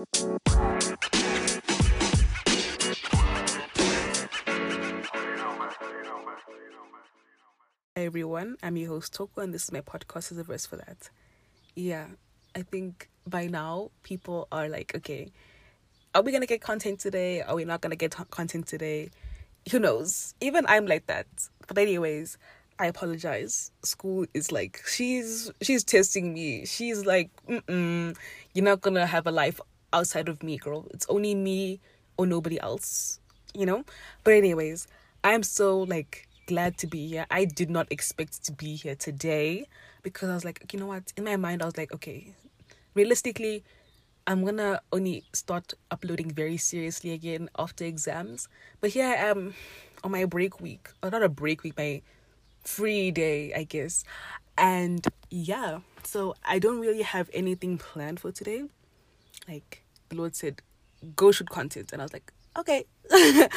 Hi everyone, I'm your host Toko, and this is my podcast. Is a verse for that. Yeah, I think by now people are like, okay, are we gonna get content today? Are we not gonna get content today? Who knows? Even I'm like that. But anyways, I apologize. School is like she's she's testing me. She's like, Mm-mm, you're not gonna have a life outside of me, girl. It's only me or nobody else, you know. But anyways, I'm so like glad to be here. I did not expect to be here today because I was like, you know what? In my mind, I was like, okay, realistically, I'm gonna only start uploading very seriously again after exams. But here I am on my break week, or not a break week, my free day, I guess. And yeah, so I don't really have anything planned for today. Like the Lord said, go shoot content, and I was like, okay.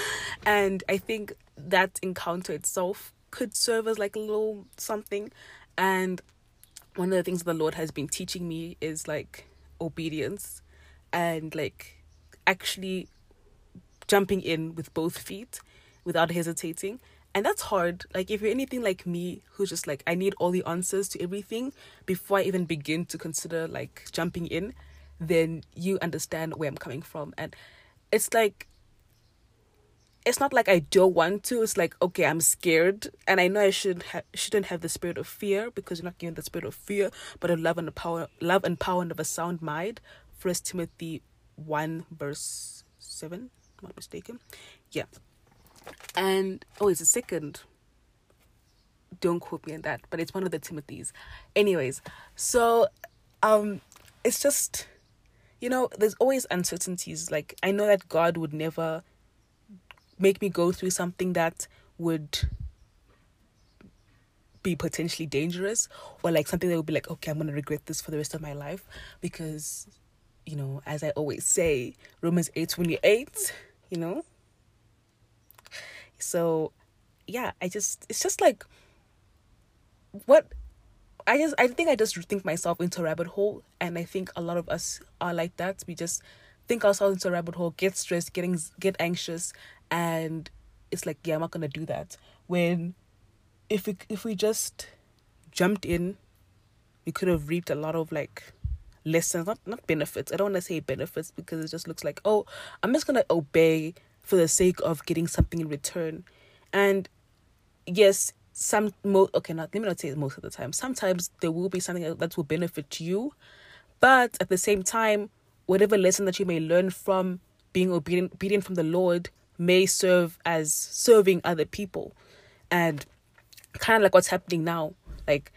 and I think that encounter itself could serve as like a little something. And one of the things the Lord has been teaching me is like obedience and like actually jumping in with both feet without hesitating. And that's hard. Like, if you're anything like me, who's just like, I need all the answers to everything before I even begin to consider like jumping in, then you understand where I'm coming from. And it's like, it's not like I don't want to. It's like okay, I'm scared, and I know I should ha- shouldn't have the spirit of fear because you're not given the spirit of fear, but of love and the power, love and power and of a sound mind. First Timothy one verse seven, I'm not mistaken. Yeah, and oh, it's a second. Don't quote me on that, but it's one of the Timothys. Anyways, so um, it's just you know, there's always uncertainties. Like I know that God would never make me go through something that would be potentially dangerous or like something that would be like okay i'm going to regret this for the rest of my life because you know as i always say romans 8 28 you know so yeah i just it's just like what i just i think i just think myself into a rabbit hole and i think a lot of us are like that. We just think ourselves into a rabbit hole get stressed getting get anxious and it's like yeah i'm not gonna do that. When if we if we just jumped in we could have reaped a lot of like lessons not not benefits. I don't want to say benefits because it just looks like oh i'm just gonna obey for the sake of getting something in return. And yes some mo okay not let me not say most of the time. Sometimes there will be something that will benefit you but at the same time whatever lesson that you may learn from being obedient obedient from the lord may serve as serving other people. And kind of like what's happening now like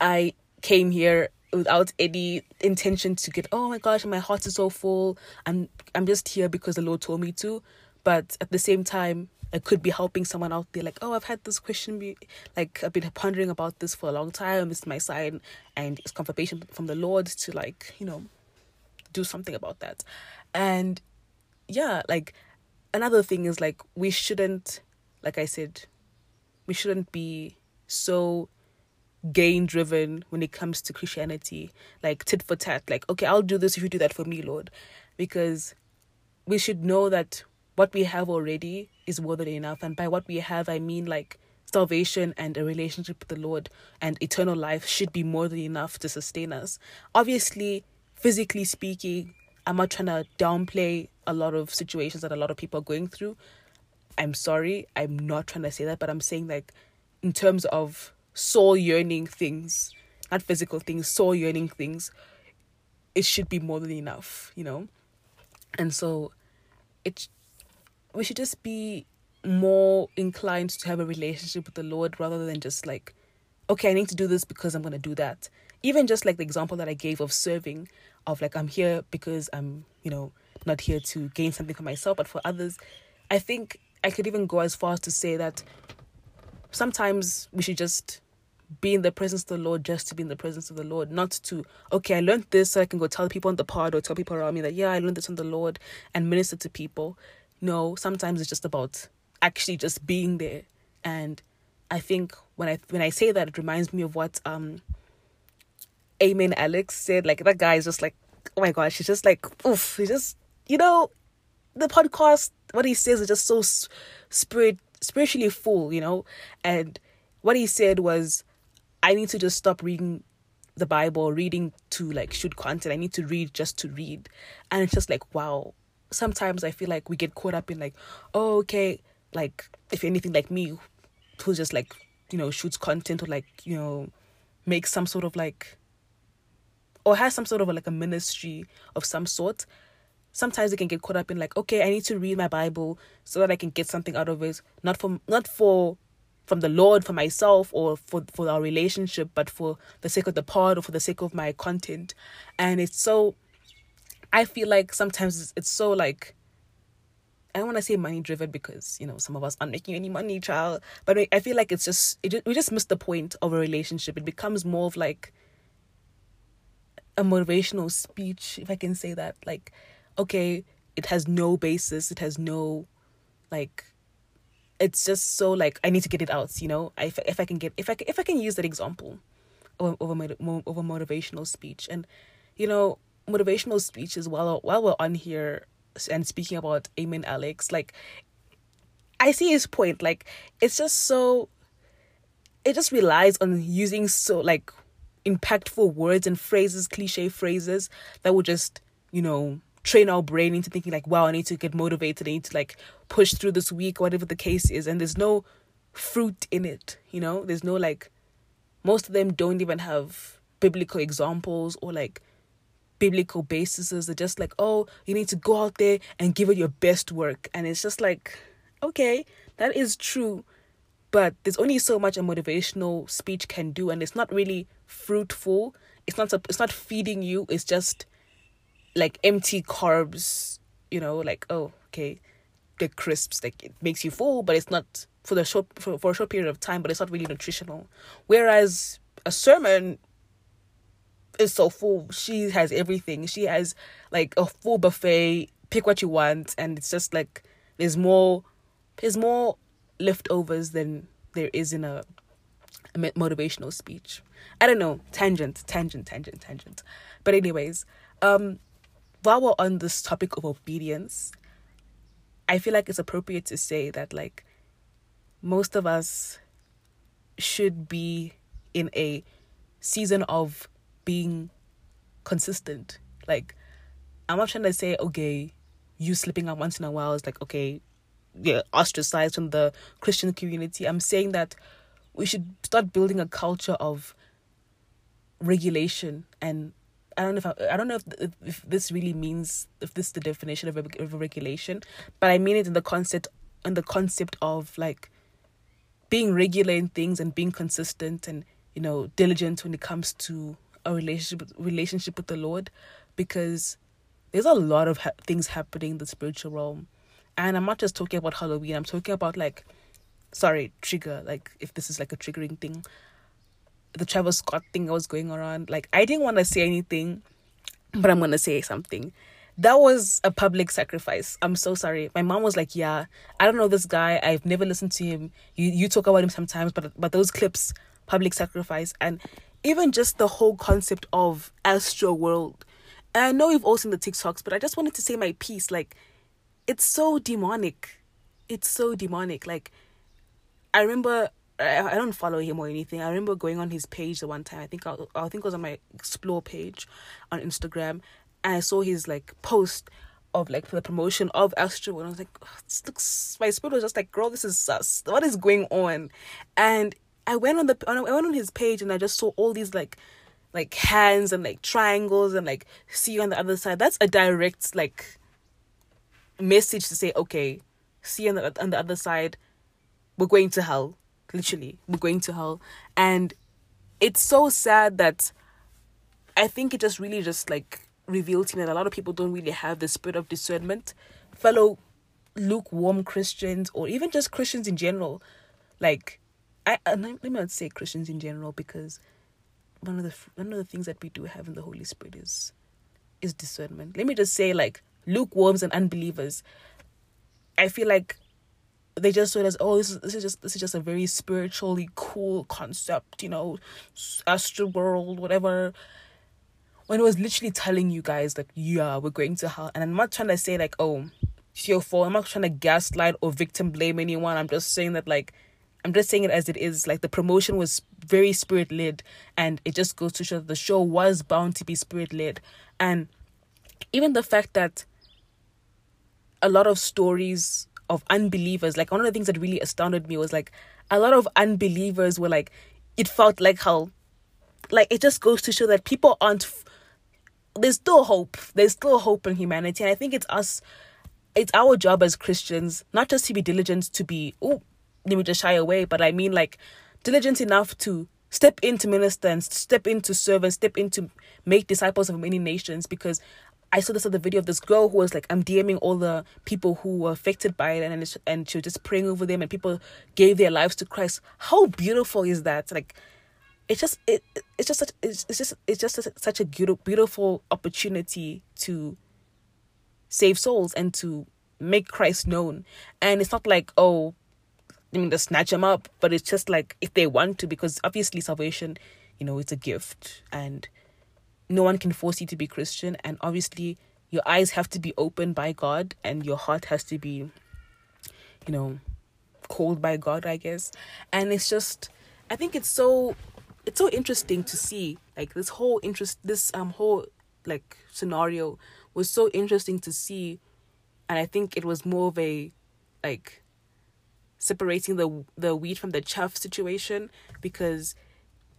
i came here without any intention to get oh my gosh my heart is so full. I'm i'm just here because the lord told me to. But at the same time I could be helping someone out there like oh I've had this question be like I've been pondering about this for a long time It's my sign and it's confirmation from the Lord to like you know do something about that. And yeah like another thing is like we shouldn't like I said we shouldn't be so gain driven when it comes to Christianity like tit for tat like okay I'll do this if you do that for me Lord because we should know that what we have already is more than enough. And by what we have, I mean like salvation and a relationship with the Lord and eternal life should be more than enough to sustain us. Obviously, physically speaking, I'm not trying to downplay a lot of situations that a lot of people are going through. I'm sorry, I'm not trying to say that, but I'm saying like in terms of soul yearning things, not physical things, soul yearning things, it should be more than enough, you know? And so it we should just be more inclined to have a relationship with the Lord rather than just like, okay, I need to do this because I'm going to do that. Even just like the example that I gave of serving, of like, I'm here because I'm, you know, not here to gain something for myself, but for others. I think I could even go as far as to say that sometimes we should just be in the presence of the Lord just to be in the presence of the Lord, not to, okay, I learned this so I can go tell people on the pod or tell people around me that, yeah, I learned this from the Lord and minister to people. No, sometimes it's just about actually just being there. And I think when I when I say that, it reminds me of what um Amen Alex said. Like that guy is just like oh my gosh, he's just like, oof, he just, you know, the podcast, what he says is just so spirit spiritually full, you know, and what he said was, I need to just stop reading the Bible, reading to like shoot content. I need to read just to read, and it's just like wow. Sometimes I feel like we get caught up in like, oh okay, like if anything like me, who just like you know shoots content or like you know makes some sort of like or has some sort of like a ministry of some sort sometimes they can get caught up in like okay i need to read my bible so that i can get something out of it. Not from not for from the lord for myself or for for our relationship but for the sake of the pod or for the sake of my content. And it's so i feel like sometimes it's, it's so like I don't want to say money driven because you know some of us aren't making any money, child. But I feel like it's just it just, we just miss the point of a relationship. It becomes more of like a motivational speech, if I can say that. Like, okay, it has no basis. It has no like. It's just so like I need to get it out. You know, if if I can get if I if I can use that example of of a, of a motivational speech and you know motivational speeches while while we're on here and speaking about Amen Alex, like I see his point. Like it's just so it just relies on using so like impactful words and phrases, cliche phrases that will just, you know, train our brain into thinking like, wow, I need to get motivated, I need to like push through this week, whatever the case is. And there's no fruit in it, you know? There's no like most of them don't even have biblical examples or like biblical bases. They're just like, oh, you need to go out there and give it your best work. And it's just like, okay, that is true. But there's only so much a motivational speech can do, and it's not really fruitful. It's not it's not feeding you. It's just like empty carbs. You know, like oh, okay, the crisps. Like it makes you full, but it's not for the short for, for a short period of time. But it's not really nutritional. Whereas a sermon is so full. She has everything. She has like a full buffet. Pick what you want, and it's just like there's more. There's more leftovers than there is in a, a motivational speech. I don't know. Tangent, tangent, tangent, tangent. But anyways, um, while we're on this topic of obedience, I feel like it's appropriate to say that like most of us should be in a season of being consistent. Like, I'm not trying to say, okay, you slipping out once in a while is like, okay, yeah, ostracized from the Christian community. I'm saying that we should start building a culture of regulation and I don't know if I, I don't know if, if, if this really means if this is the definition of a, of a regulation, but I mean it in the concept in the concept of like being regular in things and being consistent and you know diligent when it comes to a relationship relationship with the Lord because there's a lot of ha- things happening in the spiritual realm. And I'm not just talking about Halloween, I'm talking about like sorry, trigger, like if this is like a triggering thing. The Travis Scott thing that was going around. Like I didn't want to say anything, but I'm gonna say something. That was a public sacrifice. I'm so sorry. My mom was like, "Yeah, I don't know this guy. I've never listened to him. You you talk about him sometimes, but but those clips, public sacrifice." And even just the whole concept of Astro World. And I know you've all seen the TikToks, but I just wanted to say my piece. Like, it's so demonic. It's so demonic. Like, I remember I, don't follow him or anything. I remember going on his page the one time. I think I, I think it was on my explore page on Instagram, and I saw his like post of like for the promotion of Astro, and I was like, oh, looks. My spirit was just like, girl, this is sus. What is going on? And I went on the I went on his page and I just saw all these like like hands and like triangles and like see you on the other side. That's a direct like message to say, okay, see you on the on the other side. We're going to hell. Literally, we're going to hell. And it's so sad that I think it just really just like revealed to me that a lot of people don't really have the spirit of discernment. Fellow lukewarm Christians or even just Christians in general, like I, uh, I let me not say Christians in general because one of the one of the things that we do have in the Holy Spirit is is discernment. Let me just say like lukewarms and unbelievers. I feel like they just saw it as oh this is this is just this is just a very spiritually cool concept, you know, astral world, whatever. when it was literally telling you guys that yeah we're going to hell and i'm not trying to say like oh it's your fault i'm not trying to gaslight or victim blame anyone i'm just saying that like i'm just saying it as it is. Like the promotion was very spirit led and it just goes to show that the show was bound to be spirit led and even the fact that a lot of stories of unbelievers like one of the things that really astounded me was like a lot of unbelievers were like it felt like hell. Like it just goes to show that people aren't there's still hope. There's still hope in humanity. And i think it's us it's our job as christians not just to be diligent to be oh let me just shy away but i mean like diligent enough to step into minister and step into serve and step into make disciples of many nations because I saw this other video of this girl who was like, I'm DMing all the people who were affected by it, and and she was just praying over them, and people gave their lives to Christ. How beautiful is that? Like, it's just it it's just such it's, it's just it's just such a beautiful beautiful opportunity to save souls and to make Christ known. And it's not like oh, I mean to snatch them up, but it's just like if they want to, because obviously salvation, you know, it's a gift and no one can force you to be Christian, and obviously your eyes have to be opened by God, and your heart has to be, you know, called by God, I guess. And it's just, I think it's so, it's so interesting to see like this whole interest, this um whole like scenario was so interesting to see, and I think it was more of a, like, separating the the wheat from the chaff situation because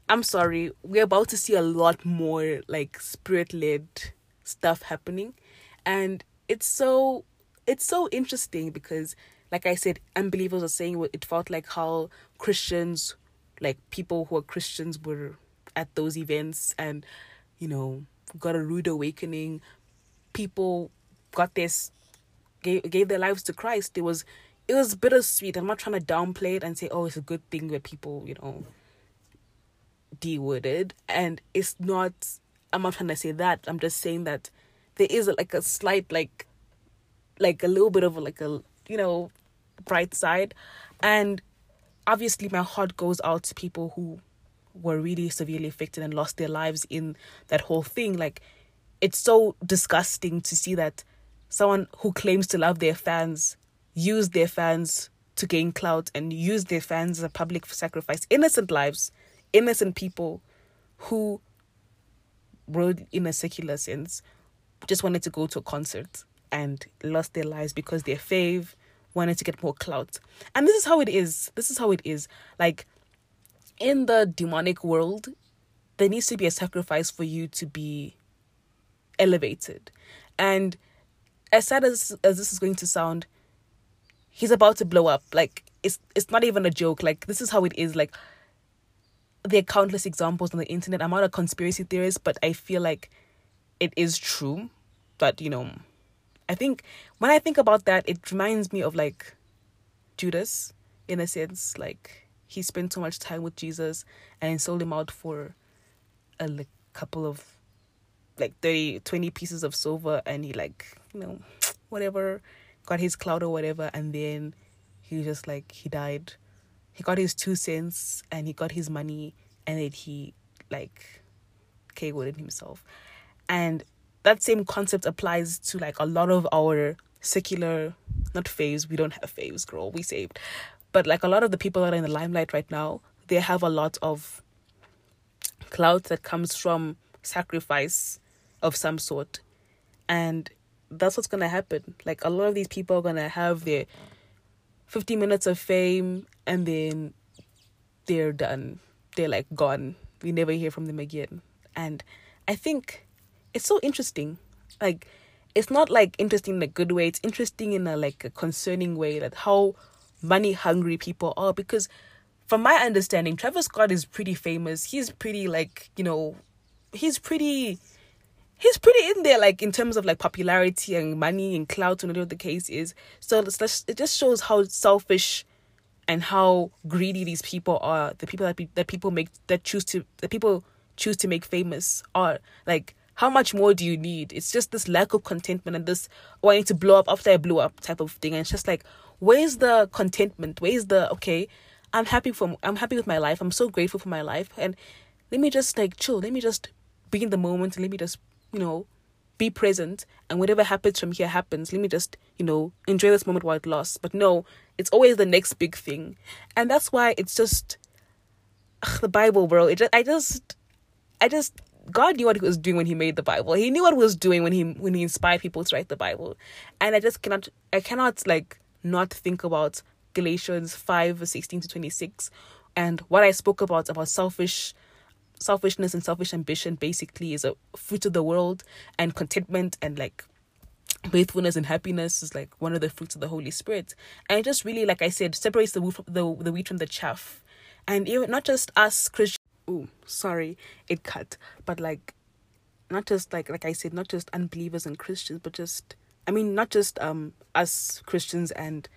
I'm sorry, we're about to see a lot more like spirit led stuff happening. And it's so it's so interesting because like I said, unbelievers are saying it felt like how Christians like people who are Christians were at those events and, you know, got a rude awakening. People got this gave gave their lives to Christ. It was it was bittersweet. I'm not trying to downplay it and say, oh, it's a good thing where people, you know, de-worded and it's not i'm not trying to say that. I'm just saying that there is like a slight like like a little bit of like a you know bright side. And obviously my heart goes out to people who were really severely affected and lost their lives in that whole thing. Like it's so disgusting to see that someone who claims to love their fans use their fans to gain clout and use their fans as a public sacrifice innocent lives innocent people who were in a secular sense just wanted to go to a concert and lost their lives because their fave wanted to get more clout. And this is how it is. This is how it is. Like in the demonic world, there needs to be a sacrifice for you to be elevated. And as sad as as this is going to sound, he's about to blow up. Like it's it's not even a joke. Like this is how it is. Like there are countless examples on the internet. I'm not a conspiracy theorist, but I feel like it is true. But you know, I think when I think about that, it reminds me of like Judas, in a sense. Like he spent so much time with Jesus and sold him out for a like, couple of like 30, 20 pieces of silver, and he like you know whatever got his cloud or whatever, and then he just like he died he got his two cents and he got his money and then he like KO'd himself. And that same concept applies to like a lot of our secular not faves, we don't have faves, girl, we saved. But like a lot of the people that are in the limelight right now, they have a lot of clout that comes from sacrifice of some sort. And that's what's gonna happen. Like a lot of these people are gonna have their 50 minutes of fame and then they're done. They're like gone. We never hear from them again. And I think it's so interesting. Like it's not like interesting in a good way. It's interesting in a like a concerning way that how money hungry people are because from my understanding, Travis Scott is pretty famous. He's pretty like, you know, he's pretty he's pretty in there, like in terms of like popularity and money and clout and whatever the case is. So it just shows how selfish and how greedy these people are. The people that be, that people make that choose to that people choose to make famous are like how much more do you need? It's just this lack of contentment and this wanting to blow up after I blew up type of thing. And it's just like, where's the contentment? Where's the okay? I'm happy for I'm happy with my life. I'm so grateful for my life, and let me just like chill. Let me just be in the moment and let me just, you know, be present and whatever happens from here happens. Let me just, you know, enjoy this moment while it lasts. But no, it's always the next big thing. And that's why it's just ugh, the Bible, bro. It just, I just, I just, God knew what he was doing when he made the Bible. He knew what he was doing when he when he inspired people to write the Bible. And I just cannot I cannot like not think about Galatians 5 16 to 26 and what I spoke about about selfish selfishness and selfish ambition basically is a fruit of the world and contentment and like faithfulness and happiness is like one of the fruits of the Holy Spirit. And it just really, like I said, separates the wheat from the, the wheat from the chaff. And even not just us christian Oh, sorry, it cut. But like, not just like like I said, not just unbelievers and Christians, but just I mean, not just um us Christians and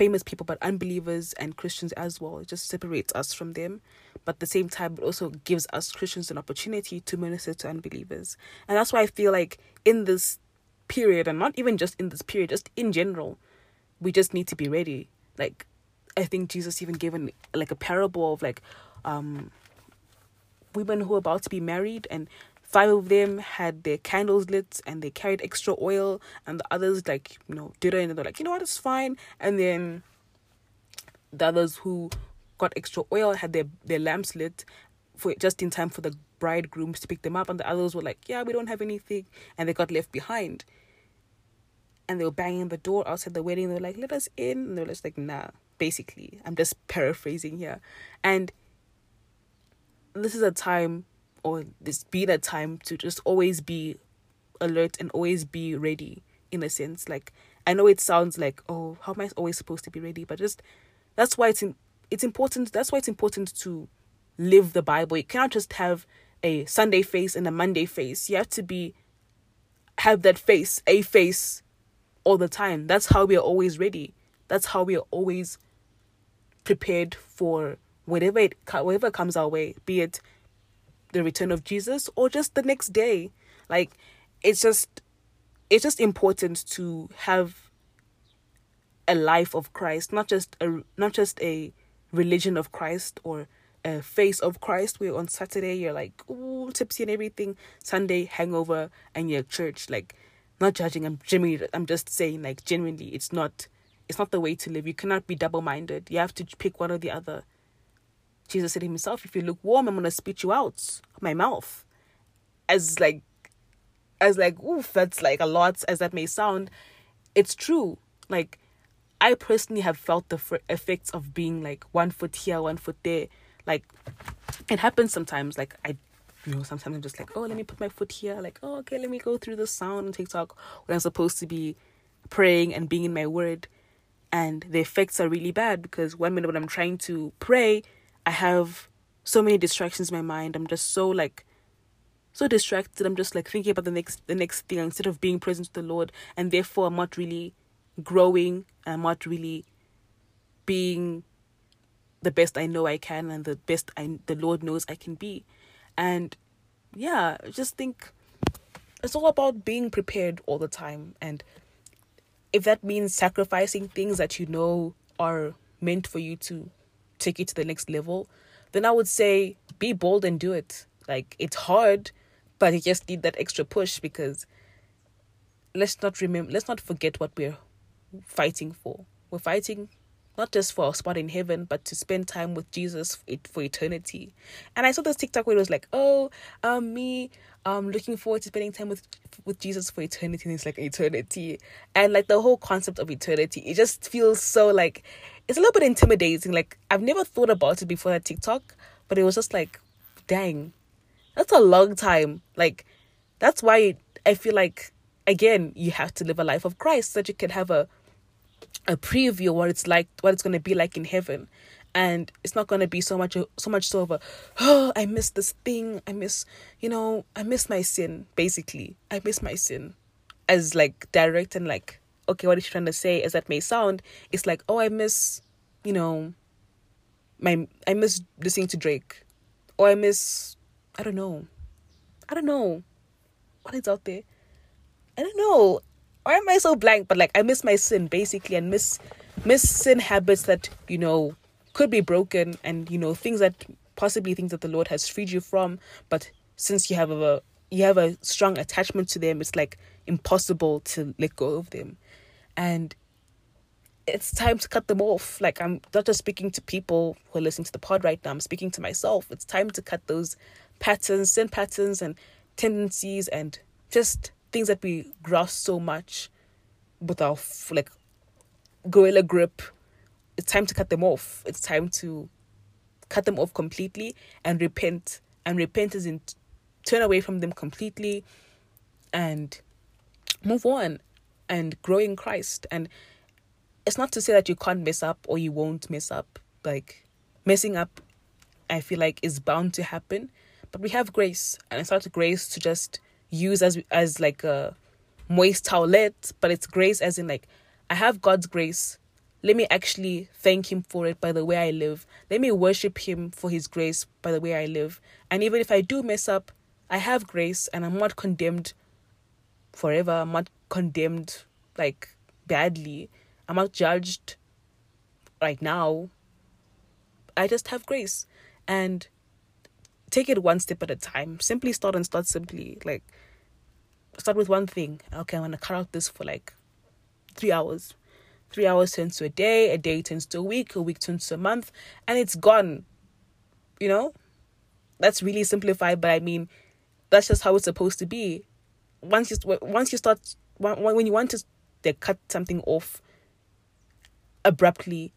famous people, but unbelievers and Christians as well. It just separates us from them. But at the same time, it also gives us Christians an opportunity to minister to unbelievers. And that's why I feel like in this period, and not even just in this period, just in general, we just need to be ready. Like, I think Jesus even gave an, like a parable of like um women who are about to be married and five of them had their candles lit and they carried extra oil and the others like you know did it and they're like you know what? It's fine. And then the others who got extra oil had their their lamps lit for just in time for the bridegrooms to pick them up and the others were like yeah we don't have anything. And they got left behind. And they were banging the door outside the wedding. They were like let us in. And they were just like nah basically. I'm just paraphrasing here. And this is a time or this be that time to just always be alert and always be ready in a sense. Like i know it sounds like oh how am i always supposed to be ready? But just that's why it's in, it's important that's why it's important to live the bible. You cannot just have a sunday face and a monday face. You have to be have that face a face all the time. That's how we are always ready. That's how we are always prepared for whatever it whatever comes our way be it the return of Jesus or just the next day. Like it's just it's just important to have a life of Christ, not just a not just a religion of Christ or a face of Christ where on Saturday you're like, ooh, tipsy and everything. Sunday hangover and you're church. Like not judging, I'm genuinely I'm just saying like genuinely it's not it's not the way to live. You cannot be double minded. You have to pick one or the other. Jesus said himself, if you lukewarm, I'm gonna spit you out my mouth. As like as like, oof, that's like a lot as that may sound. It's true. Like I personally have felt the effects of being like one foot here, one foot there. Like it happens sometimes. Like I you know, sometimes I'm just like, oh, let me put my foot here. Like, oh, okay, let me go through the sound and TikTok when I'm supposed to be praying and being in my word. And the effects are really bad because one minute when I'm trying to pray, I have so many distractions in my mind. I'm just so like so distracted. I'm just like thinking about the next the next thing instead of being present to the Lord, and therefore I'm not really growing. I'm not really being the best I know I can and the best I the Lord knows I can be. And yeah, just think it's all about being prepared all the time and if that means sacrificing things that you know are meant for you to take you to the next level, then I would say be bold and do it. Like it's hard, but you just need that extra push because let's not remember let's not forget what we're fighting for. We're fighting not just for a spot in heaven, but to spend time with Jesus for eternity. And I saw this TikTok where it was like, "Oh, um, me, um, looking forward to spending time with with Jesus for eternity." And it's like eternity, and like the whole concept of eternity, it just feels so like it's a little bit intimidating. Like I've never thought about it before that TikTok, but it was just like, dang, that's a long time. Like that's why I feel like again you have to live a life of Christ so that you can have a a preview what it's like, what it's to be like in heaven. And it's not to be so much, so much so of a, oh, I miss this thing. I miss, you know, I miss my sin. Basically, I miss my sin, as like direct and like okay, what is she trying to say? As that may sound, it's like, oh, I miss, you know, my I miss listening to Drake, or I miss, I don't know, I don't know, what is out there? I don't know. Why am I so blank? But like, I miss my sin basically, and miss miss sin habits that you know could be broken, and you know things that possibly things that the Lord has freed you from, but since you have a you have a strong attachment to them, it's like impossible to let go of them. And it's time to cut them off. Like I'm not just speaking to people who are listening to the pod right now, I'm speaking to myself. It's time to cut those patterns, sin patterns and tendencies and just things that we grasp so much with our like gorilla grip. It's time to cut them off. It's time to cut them off completely and repent. And repent is in turn away from them completely and move on and grow in Christ. And it's not to say that you can't mess up or you won't mess up. Like messing up, I feel like is bound to happen, but we have grace, and it's not grace to just use as as like a moist towelette, but it's grace as in like I have God's grace. Let me actually thank Him for it by the way I live. Let me worship Him for His grace by the way I live. And even if I do mess up, I have grace and I'm not condemned forever. I'm not condemned like badly. I'm not judged right now. I just have grace and take it one step at a time. Simply start and start simply. Like start with one thing. Okay, I'm gonna cut out this for like three hours. Three hours turns to a day, a day turns to a week, a week turns to a month, and it's gone. You know? That's really simplified, but I mean that's just how it's supposed to be. Once you once you start when you want to they cut something off abruptly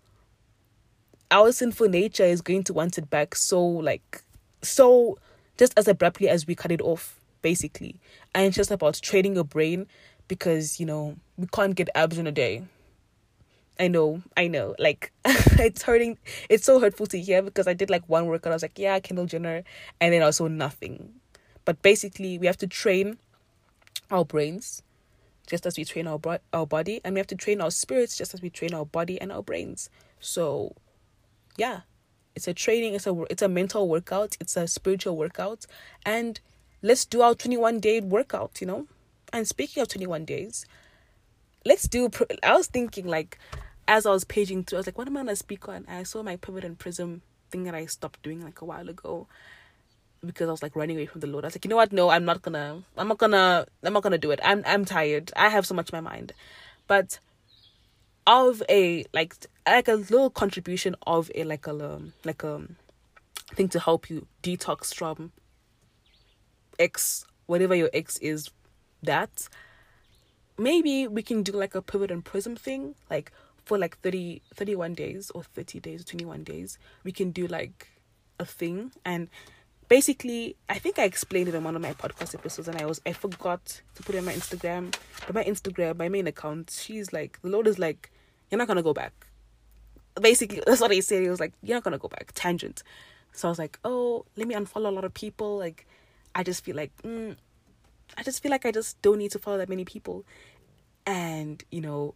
our sinful nature is going to want it back so like so just as abruptly as we cut it off basically. And it's just about training your brain because you know we can't get abs in a day. I know i know. Like it's hurting it's so hurtful to hear because i did like one workout. I was like yeah kendall jenner. And then also nothing. But basically we have to train our brains just as we train our bro- our body and we have to train our spirits just as we train our body and our brains. So yeah it's a training it's a it's a mental workout it's a spiritual workout and let's do our 21 day workout you know? And speaking of 21 days let's do i was thinking like as i was paging through i was like what am i gonna speak on? And i saw my pivot and prism thing that i stopped doing like a while ago because I was like running away from the Lord. I was like, you know what? No, I'm not gonna. I'm not gonna. I'm not gonna do it. I'm I'm tired. I have so much in my mind, but of a like like a little contribution of a like a um, like a thing to help you detox from X whatever your X is. That maybe we can do like a pivot and prism thing, like for like 30 31 days or 30 days or 21 days we can do like a thing and basically i think i explained it in one of my podcast episodes and i was i forgot to put it on my instagram. But my instagram my main account she's like the lord is like you're not gonna go back. Basically that's what he said. He was like you're not gonna go back. Tangent. So i was like oh let me unfollow a lot of people. Like i just feel like mm, i just feel like i just don't need to follow that many people. And you know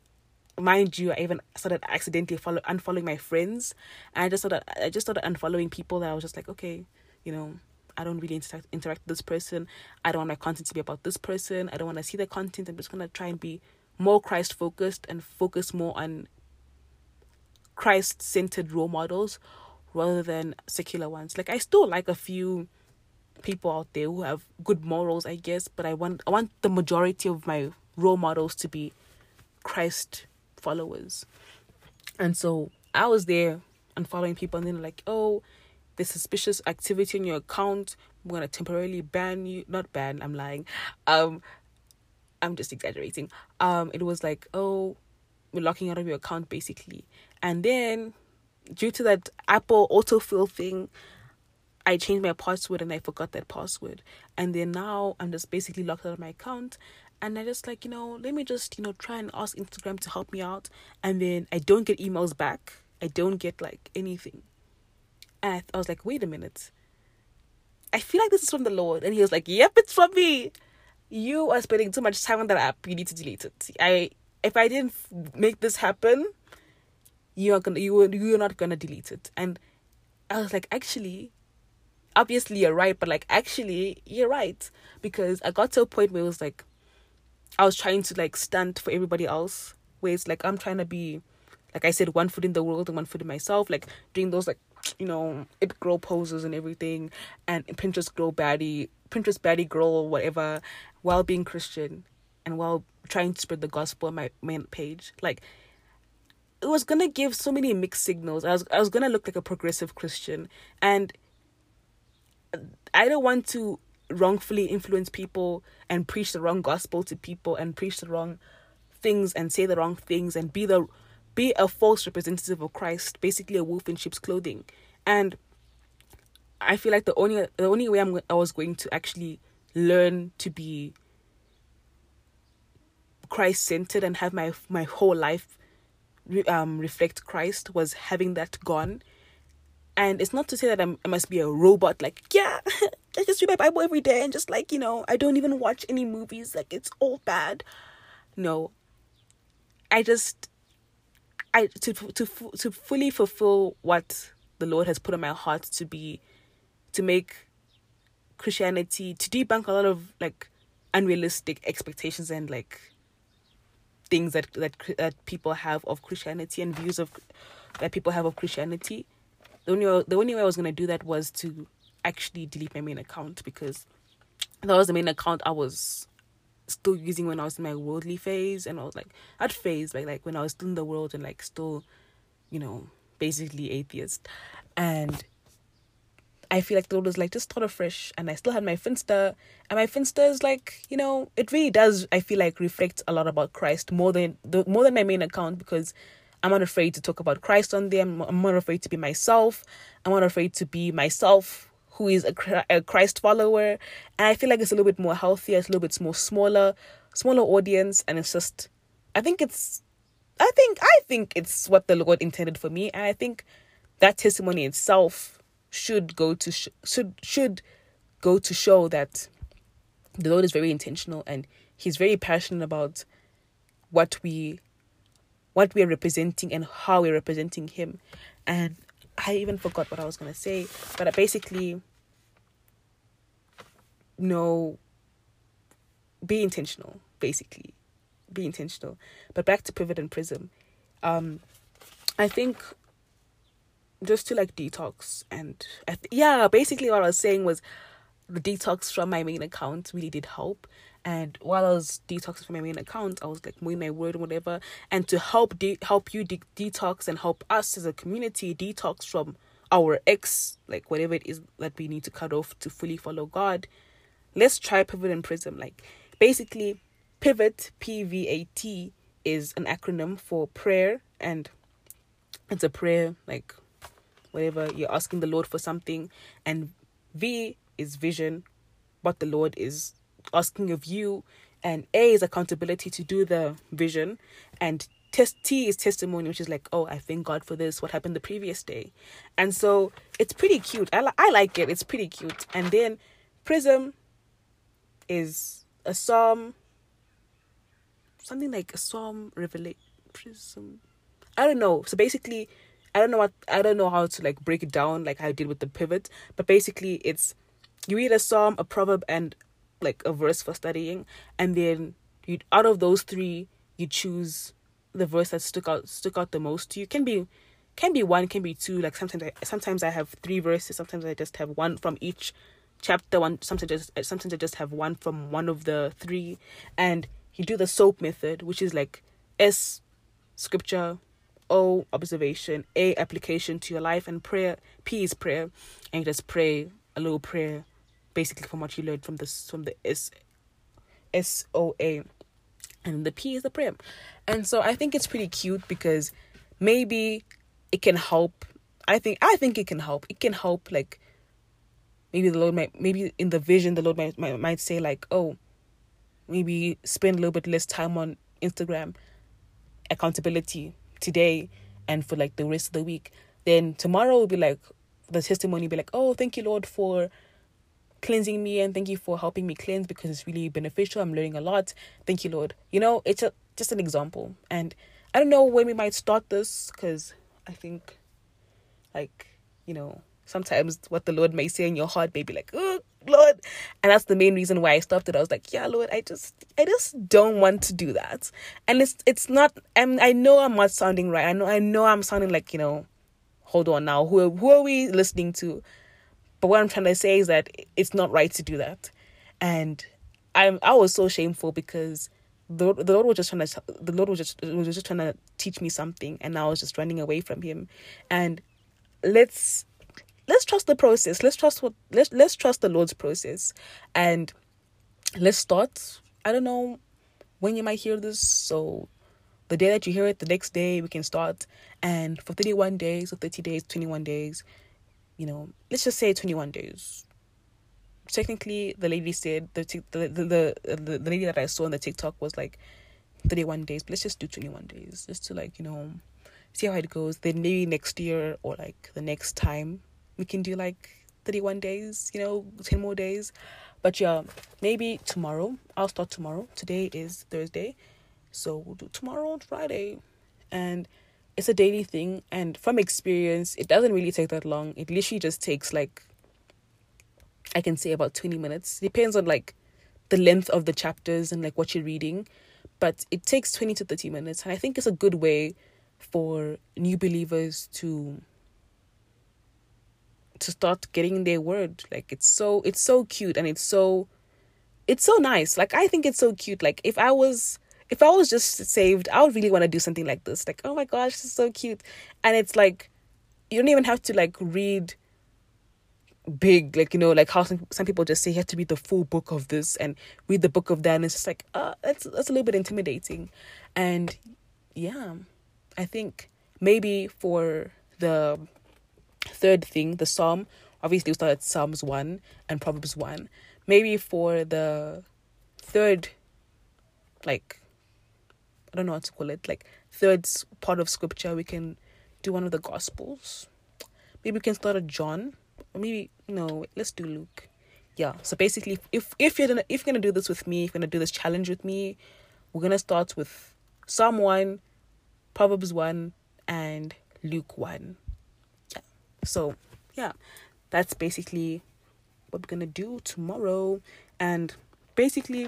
mind you, I even started accidentally follow unfollowing my friends, and I just started I just started unfollowing people that I was just like, okay, you know, I don't really interact, interact with this person. I don't want my content to be about this person. I don't want to see the content. I'm just going to try and be more Christ focused and focus more on Christ centered role models rather than secular ones. Like I still like a few people out there who have good morals, I guess, but I want I want the majority of my role models to be Christ followers. And so I was there and following people and then like, oh, there's suspicious activity on your account, I'm gonna temporarily ban you. Not ban, I'm lying. Um, I'm just exaggerating. Um, it was like, oh, we're locking out of your account basically. And then due to that Apple autofill thing, I changed my password and I forgot that password. And then now I'm just basically locked out of my account. And I just like, you know, let me just, you know, try and ask Instagram to help me out. And then I don't get emails back. I don't get like anything. And I, I was like, wait a minute. I feel like this is from the Lord. And he was like, yep, it's from me. You are spending too much time on that app. You need to delete it. I if I didn't make this happen, you are gonna you you're not gonna delete it. And I was like, actually, obviously you're right, but like actually you're right because I got to a point where it was like, I was trying to like stand for everybody else. Where it's like I'm trying to be, like I said, one foot in the world and one foot in myself. Like doing those like you know, it girl poses and everything, and Pinterest girl baddie, Pinterest baddie girl, whatever, while being Christian, and while trying to spread the gospel on my main page. Like, it was gonna give so many mixed signals. I was I was gonna look like a progressive Christian, and I don't want to wrongfully influence people and preach the wrong gospel to people and preach the wrong things and say the wrong things and be the be a false representative of Christ, basically a wolf in sheep's clothing. And I feel like the only the only way I'm I was going to actually learn to be Christ centered and have my my whole life um reflect Christ was having that gone. And it's not to say that I'm, I must be a robot, like, yeah, I just read my Bible every day and just like, you know, I don't even watch any movies, like, it's all bad. No. I just, I, to, to, to fully fulfill what the Lord has put on my heart to be, to make Christianity, to debunk a lot of like unrealistic expectations and like things that that that people have of Christianity and views of that people have of Christianity. The only the only way I was gonna do that was to actually delete my main account because that was the main account I was still using when I was in my worldly phase and I was like at phase like like when I was still in the world and like still, you know, basically atheist. And I feel like the Lord was like, just start afresh. And I still had my Finsta. And my Finsta is like, you know, it really does, I feel like, reflect a lot about Christ more than the more than my main account because I'm not afraid to talk about Christ on there. I'm, I'm not afraid to be myself. I'm not afraid to be myself who is a, a Christ follower. And I feel like it's a little bit more healthier, it's a little bit more smaller, smaller audience. And it's just, I think it's, I think, I think it's what the Lord intended for me. And I think that testimony itself should go to sh- should should go to show that the Lord is very intentional and He's very passionate about what we what we are representing and how we're representing Him. And I even forgot what I was gonna say, but I basically no be intentional, basically. Be intentional. But back to pivot and prism. Um I think just to like detox and th- yeah basically what i was saying was the detox from my main account really did help and while i was detoxing from my main account i was like moving my word and whatever. And to help de- help you de- detox and help us as a community detox from our ex like whatever it is that we need to cut off to fully follow god let's try pivot and prism. Like basically pivot p-v-a-t is an acronym for prayer. And it's a prayer like whatever you're asking the Lord for something, and V is vision, what the Lord is asking of you, and A is accountability to do the vision, and test T is testimony, which is like, oh, I thank God for this. What happened the previous day, and so it's pretty cute. I li- I like it. It's pretty cute. And then Prism is a psalm, something like a psalm revelation. Prism, I don't know. So basically, I don't know what I don't know how to like break it down like I did with the pivot, but basically it's you read a psalm, a proverb, and like a verse for studying, and then you out of those three you choose the verse that stuck out stuck out the most to you. Can be can be one, can be two. Like sometimes I sometimes I have three verses, sometimes I just have one from each chapter. One sometimes just sometimes I just have one from one of the three, and you do the soap method, which is like S scripture O observation, A application to your life, and prayer P is prayer, and you just pray a little prayer, basically from what you learned from this from the S S O A, and the P is the prayer, and so I think it's pretty cute because maybe it can help. I think I think it can help. It can help like maybe the Lord might maybe in the vision the Lord might might, might say like oh maybe spend a little bit less time on Instagram accountability today and for like the rest of the week, then tomorrow will be like the testimony will be like, oh, thank you, Lord, for cleansing me and thank you for helping me cleanse because it's really beneficial. I'm learning a lot. Thank you, Lord. You know, it's a, just an example. And I don't know when we might start this because I think, like, you know, sometimes what the Lord may say in your heart may be like, oh, Lord. And that's the main reason why I stopped it. I was like, yeah, Lord, I just I just don't want to do that. And it's it's not I'm I know I'm not sounding right. I know I know I'm sounding like, you know, hold on now, who who are we listening to? But what I'm trying to say is that it's not right to do that, and I'm I was so shameful because the the Lord was just trying to the Lord was just was just trying to teach me something, and I was just running away from Him, and let's let's trust the process. Let's trust what let's let's trust the Lord's process, and let's start. I don't know when you might hear this, so the day that you hear it, the next day we can start. And for 31 days or 30 days, 21 days, you know, let's just say 21 days. Technically, the lady said, the, the, the, uh, the, the lady that I saw on the TikTok was like 31 days, but let's just do 21 days just to like, you know, see how it goes. Then maybe next year or like the next time we can do like 31 days, you know, 10 more days. But yeah, maybe tomorrow. I'll start tomorrow. Today is Thursday. So we'll do tomorrow on Friday. And it's a daily thing. And from experience, it doesn't really take that long. It literally just takes like, I can say about 20 minutes. Depends on like the length of the chapters and like what you're reading. But it takes 20 to 30 minutes. And I think it's a good way for new believers to to start getting their word like it's so it's so cute and it's so it's so nice like i think it's so cute like if i was if i was just saved i would really want to do something like this like oh my gosh this is so cute and it's like you don't even have to like read big like you know like how some, some people just say you have to read the full book of this and read the book of that and it's just like uh that's that's a little bit intimidating and yeah i think maybe for the third thing, the psalm, obviously we started Psalms 1 and Proverbs 1. Maybe for the third, like, I don't know what to call it, like, third part of scripture, we can do one of the Gospels. Maybe we can start at John, or maybe, no, let's do Luke. Yeah, so basically, if if you're gonna if you're gonna do this with me, if you're gonna do this challenge with me, we're gonna start with Psalm one, Proverbs one, and Luke one. Yeah. So, yeah, that's basically what we're gonna do tomorrow. And basically,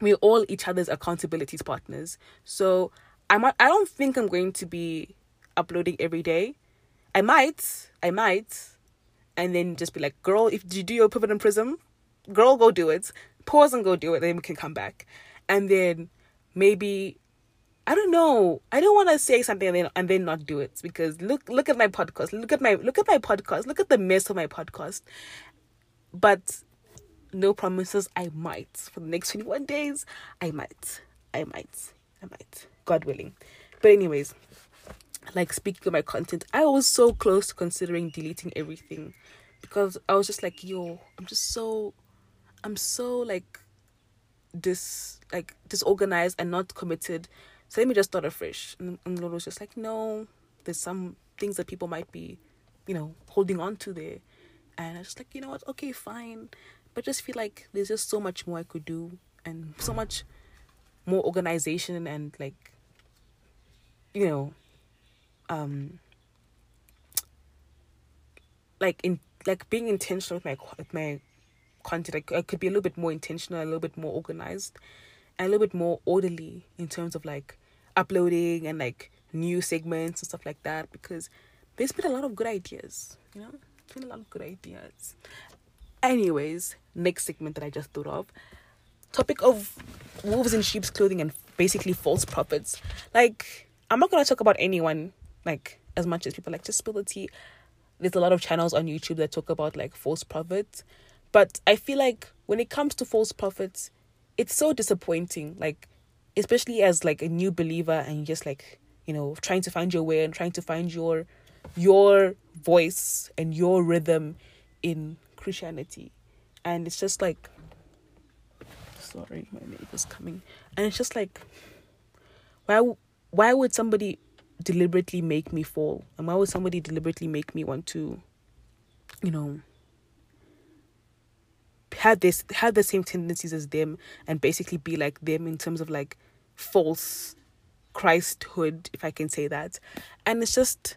we're all each other's accountabilities partners. So, I might, I don't think I'm going to be uploading every day. I might, I might, and then just be like, girl, if you do your pivot and prism, girl, go do it. Pause and go do it. Then we can come back, and then maybe I don't know. I don't want to say something and then and then not do it because look look at my podcast. Look at my look at my podcast. Look at the mess of my podcast. But no promises. I might for the next twenty one days. I might. I might. I might. God willing. But anyways, like speaking of my content, I was so close to considering deleting everything because I was just like, yo, I'm just so, I'm so like, dis like disorganized and not committed so let me just start afresh. And, and the Lord was just like, no, there's some things that people might be, you know, holding on to there. And I was just like, you know what, okay, fine. But just feel like there's just so much more I could do and so much more organization and like, you know, um, like in like being intentional with my with my content. I, I could be a little bit more intentional, a little bit more organized, and a little bit more orderly in terms of like uploading and like new segments and stuff like that because there's been a lot of good ideas, you know? There's been a lot of good ideas. Anyways, next segment that I just thought of topic of wolves in sheep's clothing and basically false prophets. Like, I'm not gonna talk about anyone like as much as people like just spill the tea. There's a lot of channels on YouTube that talk about like false prophets. But I feel like when it comes to false prophets, it's so disappointing. Like especially as like a new believer and just like you know trying to find your way and trying to find your your voice and your rhythm in christianity. And it's just like sorry my neighbor's coming. And it's just like why why would somebody deliberately make me fall? And why would somebody deliberately make me want to you know have this have the same tendencies as them and basically be like them in terms of like false Christhood, if I can say that. And it's just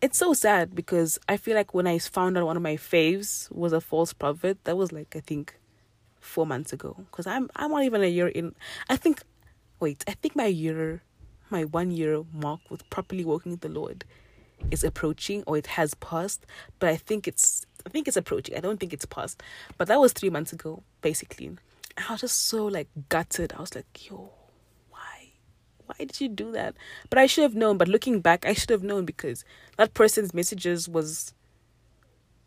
it's so sad because I feel like when I found out one of my faves was a false prophet, that was like I think four months ago. Because I'm I'm not even a year in. I think, wait, I think my year, my one year mark with properly working with the Lord, is approaching or it has passed, but I think it's I think it's approaching. I don't think it's passed. But that was three months ago, basically. I was just so like gutted. I was like, yo? Why did you do that? But I should have known. But looking back, I should have known because that person's messages was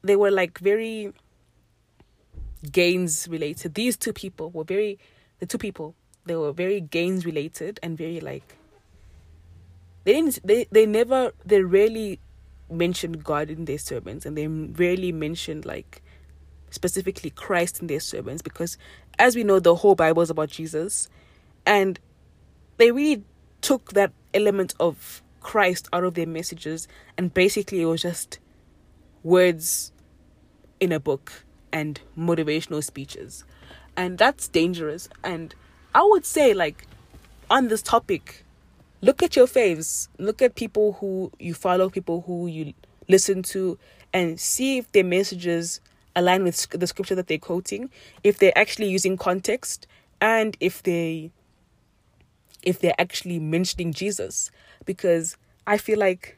they were like very gains related. These two people were very the two people, they were very gains related and very like they didn't they they never they rarely mentioned God in their sermons and they rarely mentioned like specifically Christ in their sermons because as we know the whole Bible is about Jesus and they really took that element of Christ out of their messages and basically it was just words in a book and motivational speeches. And that's dangerous. And I would say like on this topic look at your faves. Look at people who you follow people who you listen to and see if their messages align with the scripture that they're quoting if they're actually using context and if they if they're actually mentioning jesus because i feel like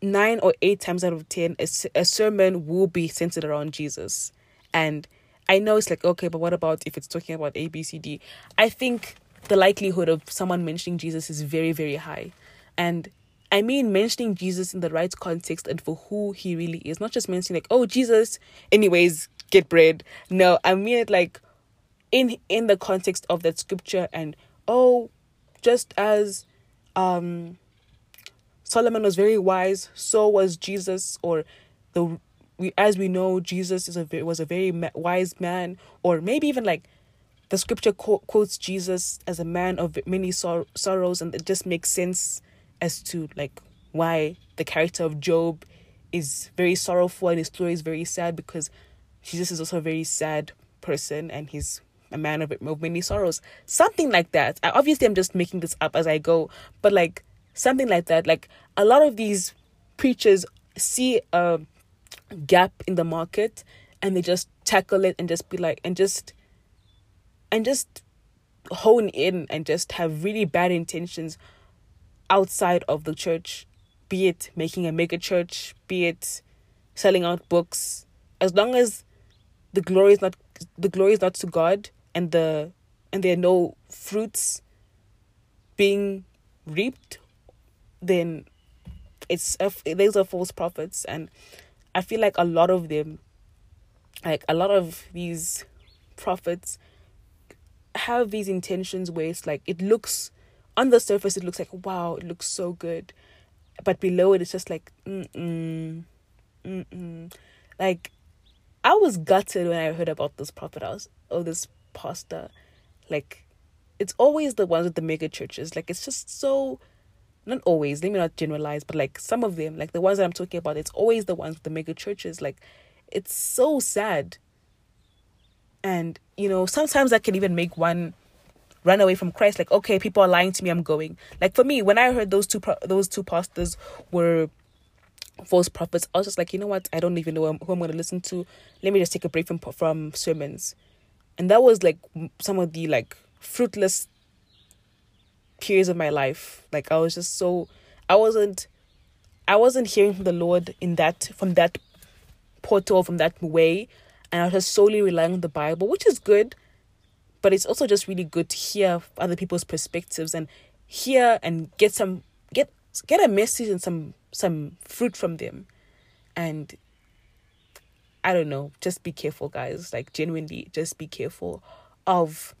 nine or eight times out of ten a, a sermon will be centered around jesus and i know it's like okay but what about if it's talking about a b c d i think the likelihood of someone mentioning Jesus is very, very high. And I mean mentioning Jesus in the right context and for who he really is, not just mentioning like, oh Jesus, anyways, get bread. No, I mean it like in in the context of that scripture and oh, just as um Solomon was very wise, so was Jesus, or the we as we know Jesus is a was a very wise man, or maybe even like the scripture quotes Jesus as a man of many sor- sorrows, and it just makes sense as to like why the character of Job is very sorrowful and his story is very sad because Jesus is also a very sad person and he's a man of, of many sorrows. Something like that. I, obviously, I'm just making this up as I go, but like something like that. Like a lot of these preachers see a gap in the market and they just tackle it and just be like, and just and just hone in and just have really bad intentions outside of the church, be it making a mega church, be it selling out books, as long as the glory is not the glory is not to God and the and there are no fruits being reaped, then it's a, these are false prophets. And I feel like a lot of them like a lot of these prophets have these intentions where it's like it looks on the surface it looks like wow it looks so good. But below it it's just like mm mm like i was gutted when i heard about this prophet. House or this pastor like it's always the ones with the mega churches. Like it's just so not always let me not generalize but like some of them like the ones that i'm talking about it's always the ones with the mega churches. Like it's so sad. And you know sometimes i can even make one run away from Christ. Like okay people are lying to me I'm going. Like for me when I heard those two pro- those two pastors were false prophets I was just like you know what? I don't even know who I'm, who I'm going to listen to. Let me just take a break from from sermons and that was like some of the like fruitless periods of my life. Like I was just so I wasn't I wasn't hearing from the Lord in that from that portal from that way. And I was just solely relying on the Bible, which is good, but it's also just really good to hear other people's perspectives and hear and get some get get a message and some some fruit from them. And I don't know, just be careful, guys. Like genuinely, just be careful of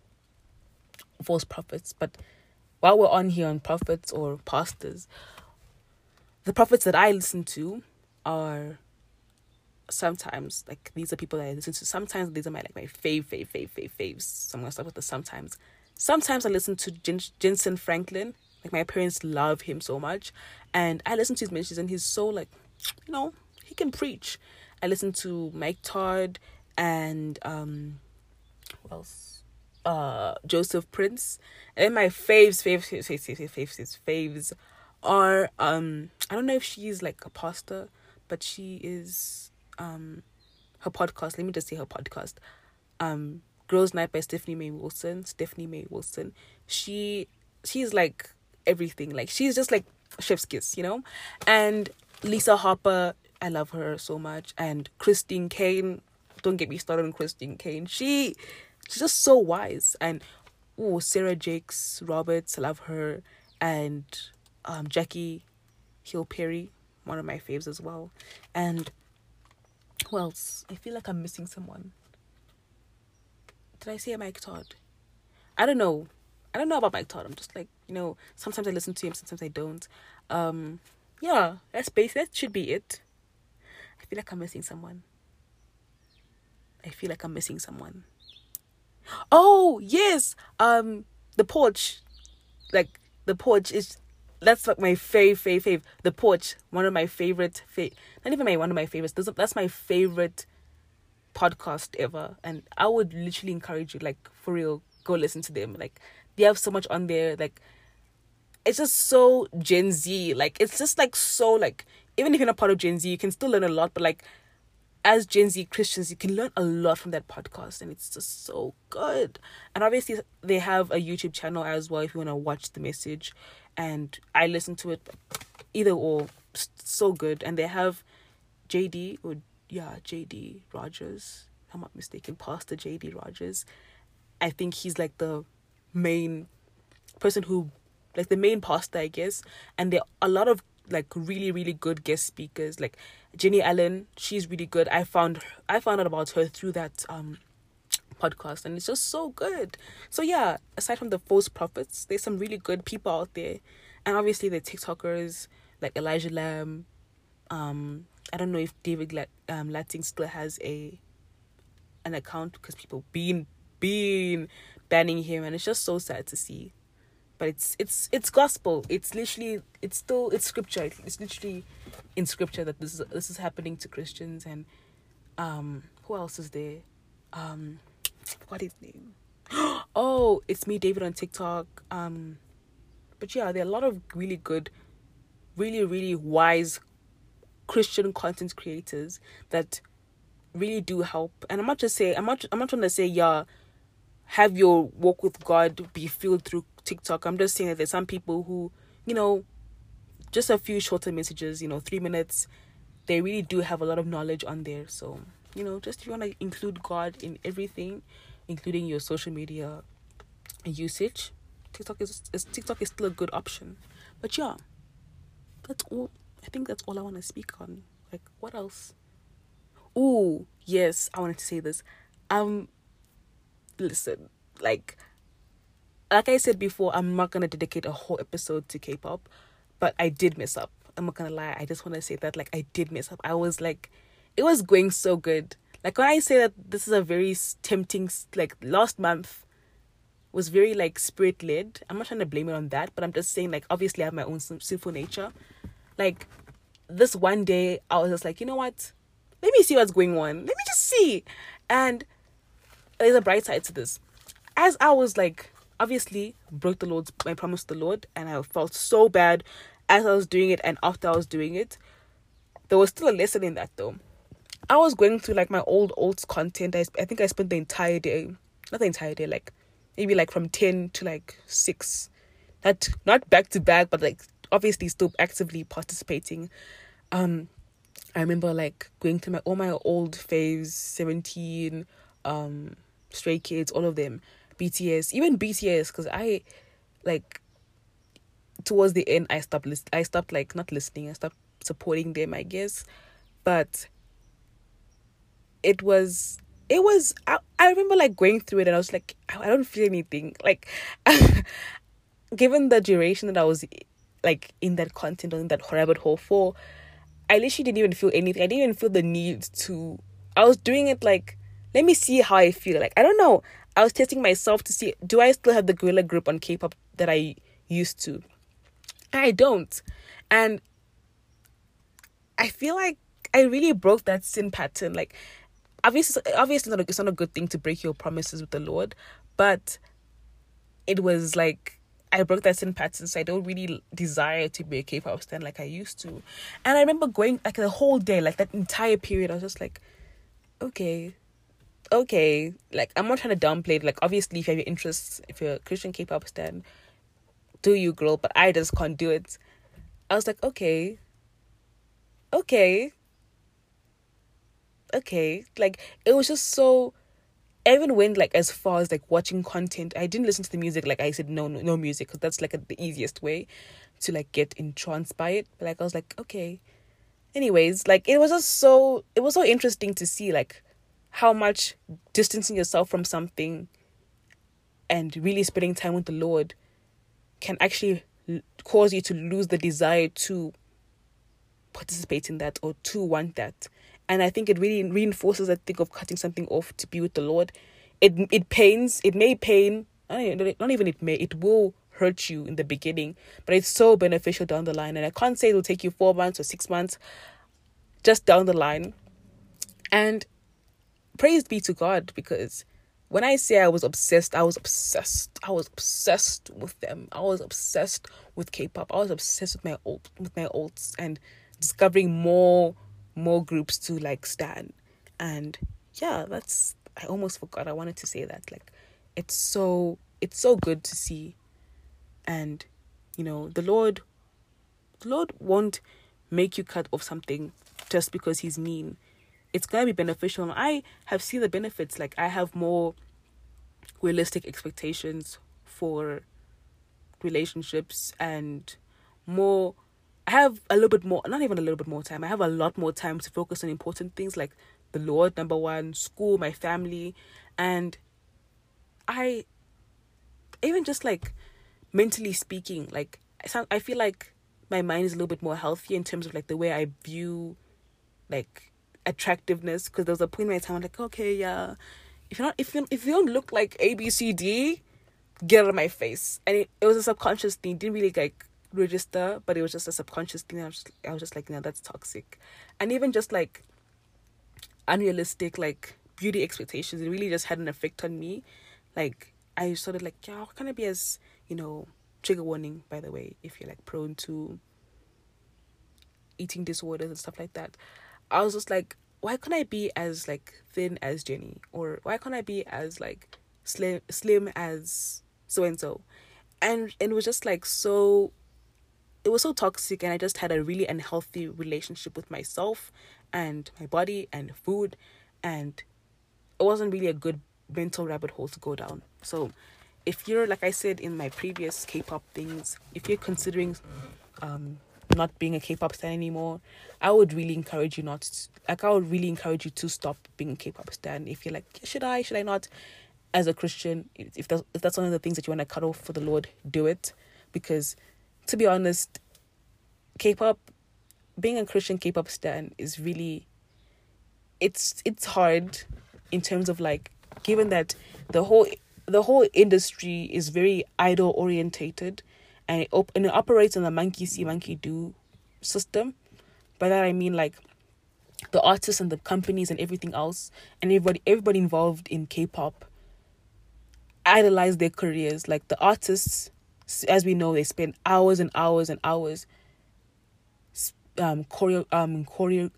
false prophets. But while we're on here on prophets or pastors, the prophets that I listen to are sometimes like these are people that I listen to. Sometimes these are my like my fave, fave, fave, fave, faves. So I'm gonna start with the sometimes. Sometimes I listen to Jen- Jentezen Franklin. Like my parents love him so much, and I listen to his messages, and he's so like, you know, he can preach. I listen to Mike Todd and um, what else? Uh, Joseph Prince, and then my faves, faves, faves, faves, faves, faves, faves, are um, I don't know if she's like a pastor, but she is um her podcast. Let me just say her podcast. Um, Girls Night by Stephanie May Wilson. Stephanie May Wilson. She she's like everything. Like she's just like chef's kiss, you know? And Lisa Harper, I love her so much. And Christine Caine, don't get me started on Christine Caine. She she's just so wise. And oh, Sarah Jakes Roberts, love her. And um, Jackie Hill Perry, one of my faves as well. And who else? I feel like I'm missing someone. Did I say Mike Todd? I don't know. I don't know about Mike Todd. I'm just like, you know, sometimes I listen to him, sometimes I don't. Um, yeah, that's base. That should be it. Feel like I'm missing someone. I feel like I'm missing someone. Oh yes, um, the porch, like the porch is that's like my fave, fave, fave. The porch, one of my favorite, fa- not even my one of my favorites. That's my favorite podcast ever, and I would literally encourage you, like for real, go listen to them. Like they have so much on there. Like it's just so Gen Z. Like it's just like so like even if you're not part of Gen Z, you can still learn a lot. But like as Gen Z Christians, you can learn a lot from that podcast, and it's just so good. And obviously, they have a YouTube channel as well if you want to watch the message. And I listen to it either or, so good. And they have JD or yeah, JD Rogers. I'm not mistaken, Pastor JD Rogers. I think he's like the main person who like the main pastor I guess. And there are a lot of like really really good guest speakers. Like Jennie Allen she's really good. I found I found out about her through that um podcast and it's just so good. So yeah aside from the false prophets there's some really good people out there. And obviously the tiktokers like elijah lamb um i don't know if david um lating still has a an account because people been been banning him and it's just so sad to see but it's it's it's gospel. It's literally it's still it's scripture. It's literally in scripture that this is this is happening to christians and um who else is there? Um what is name. Oh it's me david on tiktok. Um but yeah there are a lot of really good really really wise christian content creators that really do help. And i'm not just saying i'm not i'm not trying to say yeah have your walk with God be filled through TikTok. I'm just saying that there's some people who, you know, just a few shorter messages, you know, three minutes, they really do have a lot of knowledge on there. So, you know, just if you want to include God in everything, including your social media usage, TikTok is, is TikTok is still a good option. But yeah, that's all. I think that's all I want to speak on. Like, what else? Oh, yes, I wanted to say this. Um, listen, like like I said before, I'm not gonna dedicate a whole episode to K-pop, but I did mess up. I'm not gonna lie. I just want to say that like I did mess up. I was like, it was going so good. Like when I say that this is a very tempting, like last month was very like spirit led. I'm not trying to blame it on that, but I'm just saying like obviously I have my own sinful nature. Like this one day, I was just like, you know what? Let me see what's going on. Let me just see. And there's a bright side to this. As I was like, obviously broke the Lord's my promise to the Lord, and I felt so bad as I was doing it and after I was doing it. There was still a lesson in that though. I was going through like my old old content. I, I think I spent the entire day, not the entire day, like maybe like from ten to like six, not not back to back, but like obviously still actively participating. Um, I remember like going through my all my old faves, seventeen, um, Stray Kids, all of them, BTS, even BTS, because I like towards the end I stopped list I stopped like not listening, I stopped supporting them, I guess. But it was it was I, I remember like going through it and I was like I don't feel anything like given the duration that I was like in that content or in that rabbit hole for I literally didn't even feel anything I didn't even feel the need to I was doing it like let me see how I feel. Like, I don't know. I was testing myself to see do I still have the gorilla grip on K pop that I used to? I don't. And I feel like I really broke that sin pattern. Like, obviously, obviously, not a, it's not a good thing to break your promises with the Lord, but it was like I broke that sin pattern, so I don't really desire to be a K-pop stan like I used to. And I remember going like the whole day, like that entire period, I was just like, okay, okay, like I'm not trying to downplay it. Like obviously, if you have your interests, if you're a Christian K-pop stan, do you, girl? But I just can't do it. I was like, okay, okay, okay. Like it was just so. I even went like as far as like watching content. I didn't listen to the music. Like I said, no, no, no music because that's like a, the easiest way to like get entranced by it. But like I was like, okay. Anyways, like it was just so it was so interesting to see like how much distancing yourself from something and really spending time with the Lord can actually cause you to lose the desire to participate in that or to want that. And I think it really reinforces that thing of cutting something off to be with the Lord. It it pains, it may pain, not even it may, it will hurt you in the beginning, but it's so beneficial down the line. And I can't say it will take you four months or six months, just down the line. And praise be to God because when I say I was obsessed, I was obsessed. I was obsessed with them. I was obsessed with K-pop. I was obsessed with my old with my alts and discovering more more groups to like stand. And yeah, that's I almost forgot. I wanted to say that. Like it's so it's so good to see. And you know, the Lord the Lord won't make you cut off something just because he's mean it's gonna be beneficial. And I have seen the benefits. Like I have more realistic expectations for relationships and more I have a little bit more not even a little bit more time. I have a lot more time to focus on important things like the Lord, number one, school, my family, and I even just like mentally speaking, like I feel like my mind is a little bit more healthy in terms of like the way I view like attractiveness because there was a point where I'm like, okay, yeah, if you're not, if you if you don't look like A B C D, get out of my face. And it, it was a subconscious thing. Didn't really like register, but it was just a subconscious thing. I was just, I was just like, no, that's toxic, and even just like unrealistic like beauty expectations. It really just had an effect on me. Like I started like, yeah, how can I be as you know trigger warning by the way if you're like prone to eating disorders and stuff like that I was just like, why can't I be as like thin as Jenny, or why can't I be as like slim slim as so and so, and it was just like so. It was so toxic, and I just had a really unhealthy relationship with myself, and my body and food, and it wasn't really a good mental rabbit hole to go down. So, if you're like I said in my previous K-pop things, if you're considering um not being a K-pop stan anymore, I would really encourage you not. To, like I would really encourage you to stop being a K-pop stan. If you're like, should I? Should I not? As a Christian, if that's if that's one of the things that you want to cut off for the Lord, do it. Because, to be honest, K-pop, being a Christian K-pop stan is really. It's it's hard, in terms of like, given that the whole the whole industry is very idol orientated and it, op- and it operates on the monkey see monkey do system. By that i mean like the artists and the companies and everything else and everybody everybody involved in k-pop idolize their careers. Like the artists as we know they spend hours and hours and hours um choreo um choreo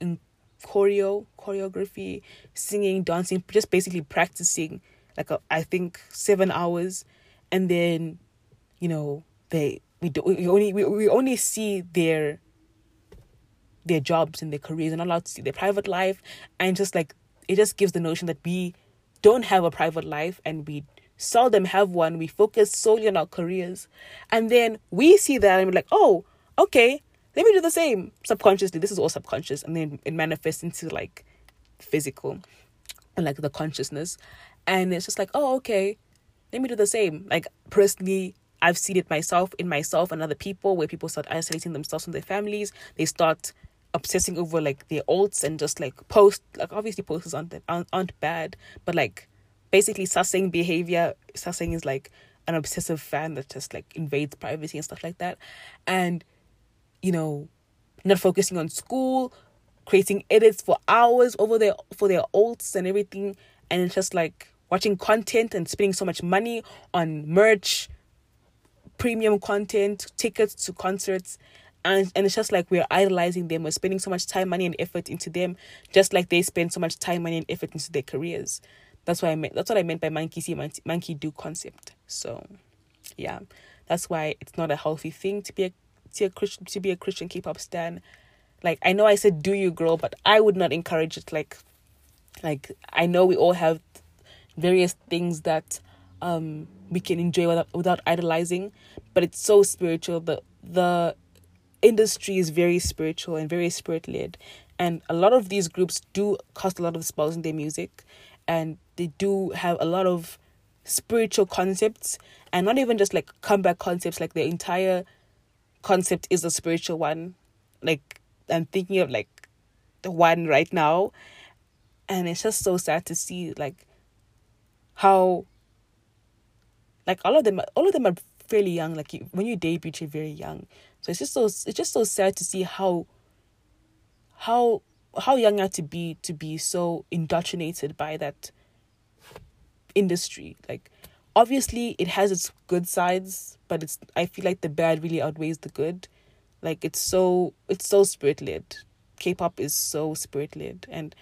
choreo choreography singing dancing just basically practicing like a, I think 7 hours. And then you know they we do we only we, we only see their their jobs and their careers. And not allowed to see their private life. And just like it just gives the notion that we don't have a private life and we seldom have one. We focus solely on our careers. And then we see that and we're like oh okay let me do the same. Subconsciously this is all subconscious. And then it manifests into like physical and like the consciousness. And it's just like oh okay let me do the same. Like personally I've seen it myself in myself and other people where people start isolating themselves from their families. They start obsessing over like their alts and just like post like obviously posts aren't aren't, bad, but like basically sasaeng behavior. Sasaeng is like an obsessive fan that just like invades privacy and stuff like that, and you know, not focusing on school, creating edits for hours over their for their alts and everything, and it's just like watching content and spending so much money on merch premium content, tickets to concerts, and and it's just like we're idolizing them. We're spending so much time, money, and effort into them, just like they spend so much time, money, and effort into their careers. That's what I meant. That's what I meant by monkey see, monkey do concept. So, yeah, that's why it's not a healthy thing to be a, to a Christian to be a Christian K-pop stan, like I know I said do you girl, but I would not encourage it. Like, like I know we all have various things that um we can enjoy without without idolizing, but it's so spiritual. The the industry is very spiritual and very spirit led, and a lot of these groups do cast a lot of spells in their music, and they do have a lot of spiritual concepts and not even just like comeback concepts like the entire concept is a spiritual one like i'm thinking of like the one right now and it's just so sad to see like how like all of them all of them are fairly young like you, when you debut you're very young. So it's just so it's just so sad to see how how how young you have to be to be so indoctrinated by that industry. Like obviously it has its good sides but it's i feel like the bad really outweighs the good. Like it's so it's so spirit led k-pop is so spirit led and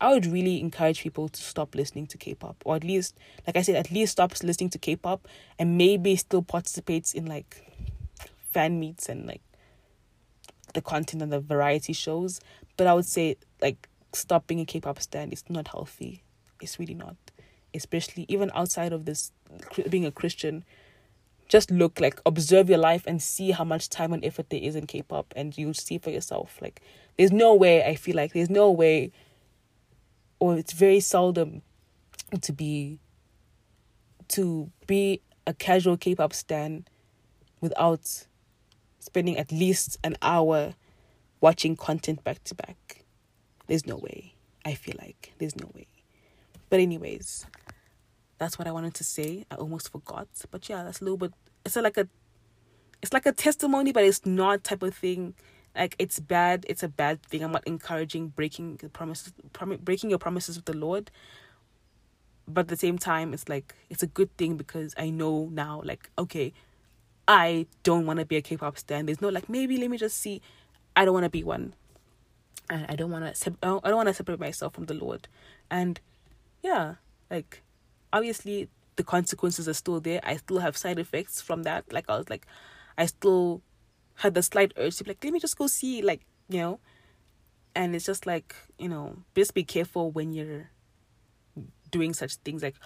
i would really encourage people to stop listening to k-pop or at least like i said at least stop listening to k-pop and maybe still participates in like fan meets and like the content and the variety shows. But i would say like stop being a k-pop stand it's not healthy. It's really not. Especially even outside of this being a Christian, just look like observe your life and see how much time and effort there is in K-pop, and you'll see for yourself. Like, there's no way I feel like there's no way, or it's very seldom to be to be a casual K-pop stan without spending at least an hour watching content back to back. There's no way. I feel like there's no way. But anyways, that's what I wanted to say. I almost forgot. But yeah, that's a little bit it's like a it's like a testimony, but it's not type of thing. Like it's bad, it's a bad thing. I'm not encouraging breaking the promises prom- breaking your promises with the Lord. But at the same time, it's like it's a good thing because I know now, like, okay, I don't want to be a K-pop stan. There's no like maybe let me just see. I don't want to be one. And I don't want to. I don't want to separate myself from the Lord. And yeah, like obviously the consequences are still there. I still have side effects from that. Like I was like, I still had the slight urge to be like, let me just go see, like you know. And it's just like you know, just be careful when you're doing such things. Like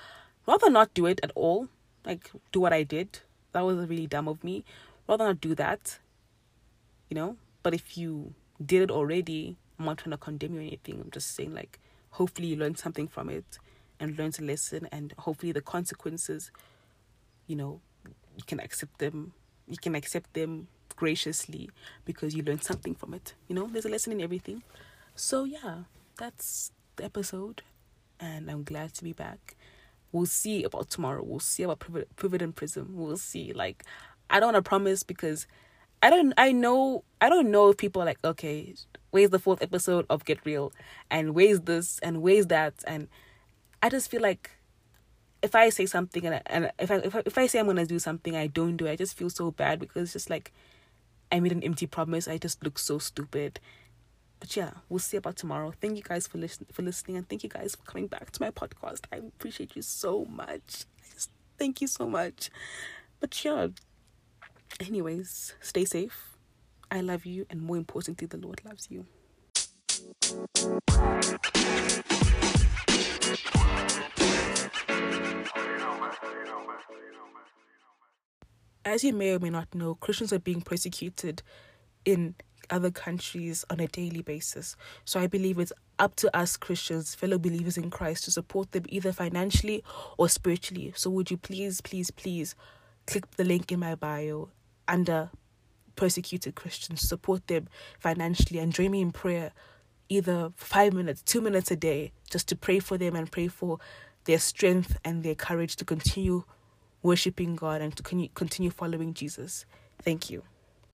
rather not do it at all. Like do what I did. That was really dumb of me. Rather not do that. You know. But if you did it already, I'm not trying to condemn you or anything. I'm just saying like, hopefully you learned something from it and learn to listen and hopefully the consequences you know you can accept them you can accept them graciously because you learned something from it. You know there's a lesson in everything. So yeah that's the episode and i'm glad to be back. We'll see about tomorrow. We'll see about pivot, and prism. We'll see. Like i don't want to promise because i don't i know i don't know if people are like okay where's the fourth episode of get real? And where's this? And where's that? And I just feel like if I say something and, I, and if I, if I if I say I'm gonna do something I don't do I just feel so bad because it's just like I made an empty promise. I just look so stupid. But yeah, we'll see about tomorrow. Thank you guys for listen for listening and thank you guys for coming back to my podcast. I appreciate you so much. thank you so much. But yeah, anyways, stay safe. I love you, and more importantly, the Lord loves you. As you may or may not know, Christians are being persecuted in other countries on a daily basis. So I believe it's up to us Christians, fellow believers in Christ, to support them either financially or spiritually. So would you please, please, please click the link in my bio under persecuted Christians, support them financially and join me in prayer either five minutes, two minutes a day, just to pray for them and pray for their strength and their courage to continue worshiping God and to continue following Jesus. Thank you.